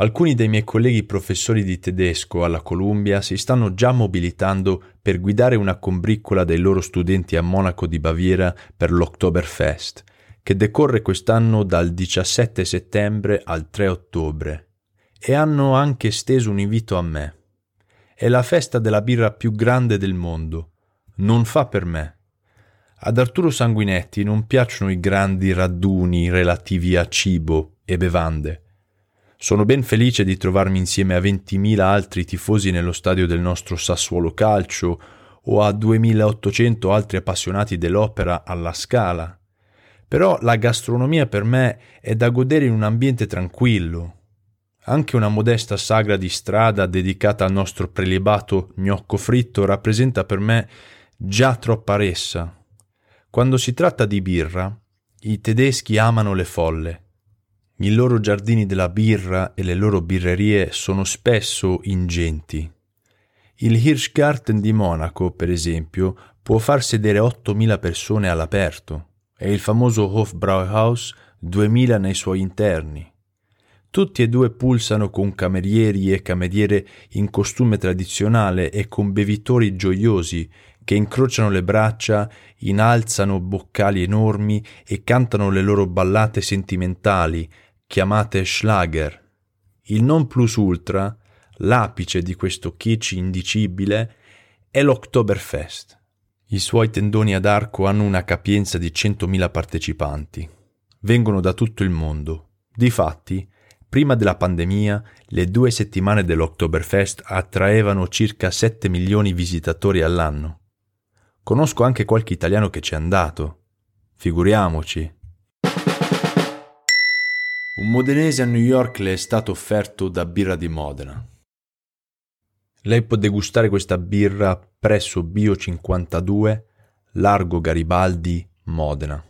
Alcuni dei miei colleghi professori di tedesco alla Columbia si stanno già mobilitando per guidare una combriccola dei loro studenti a Monaco di Baviera per l'Oktoberfest, che decorre quest'anno dal 17 settembre al 3 ottobre, e hanno anche steso un invito a me. È la festa della birra più grande del mondo. Non fa per me. Ad Arturo Sanguinetti non piacciono i grandi raduni relativi a cibo e bevande sono ben felice di trovarmi insieme a 20.000 altri tifosi nello stadio del nostro Sassuolo Calcio o a 2.800 altri appassionati dell'opera alla Scala. Però la gastronomia per me è da godere in un ambiente tranquillo. Anche una modesta sagra di strada dedicata al nostro prelibato gnocco fritto rappresenta per me già troppa ressa. Quando si tratta di birra, i tedeschi amano le folle i loro giardini della birra e le loro birrerie sono spesso ingenti. Il Hirschgarten di Monaco, per esempio, può far sedere 8.000 persone all'aperto e il famoso Hofbrauhaus 2.000 nei suoi interni. Tutti e due pulsano con camerieri e cameriere in costume tradizionale e con bevitori gioiosi che incrociano le braccia, innalzano boccali enormi e cantano le loro ballate sentimentali chiamate Schlager. Il non plus ultra, l'apice di questo kitsch indicibile, è l'Oktoberfest. I suoi tendoni ad arco hanno una capienza di 100.000 partecipanti. Vengono da tutto il mondo. Difatti, prima della pandemia, le due settimane dell'Oktoberfest attraevano circa 7 milioni di visitatori all'anno. Conosco anche qualche italiano che ci è andato. Figuriamoci. Un modenese a New York le è stato offerto da birra di Modena. Lei può degustare questa birra presso Bio 52, Largo Garibaldi, Modena.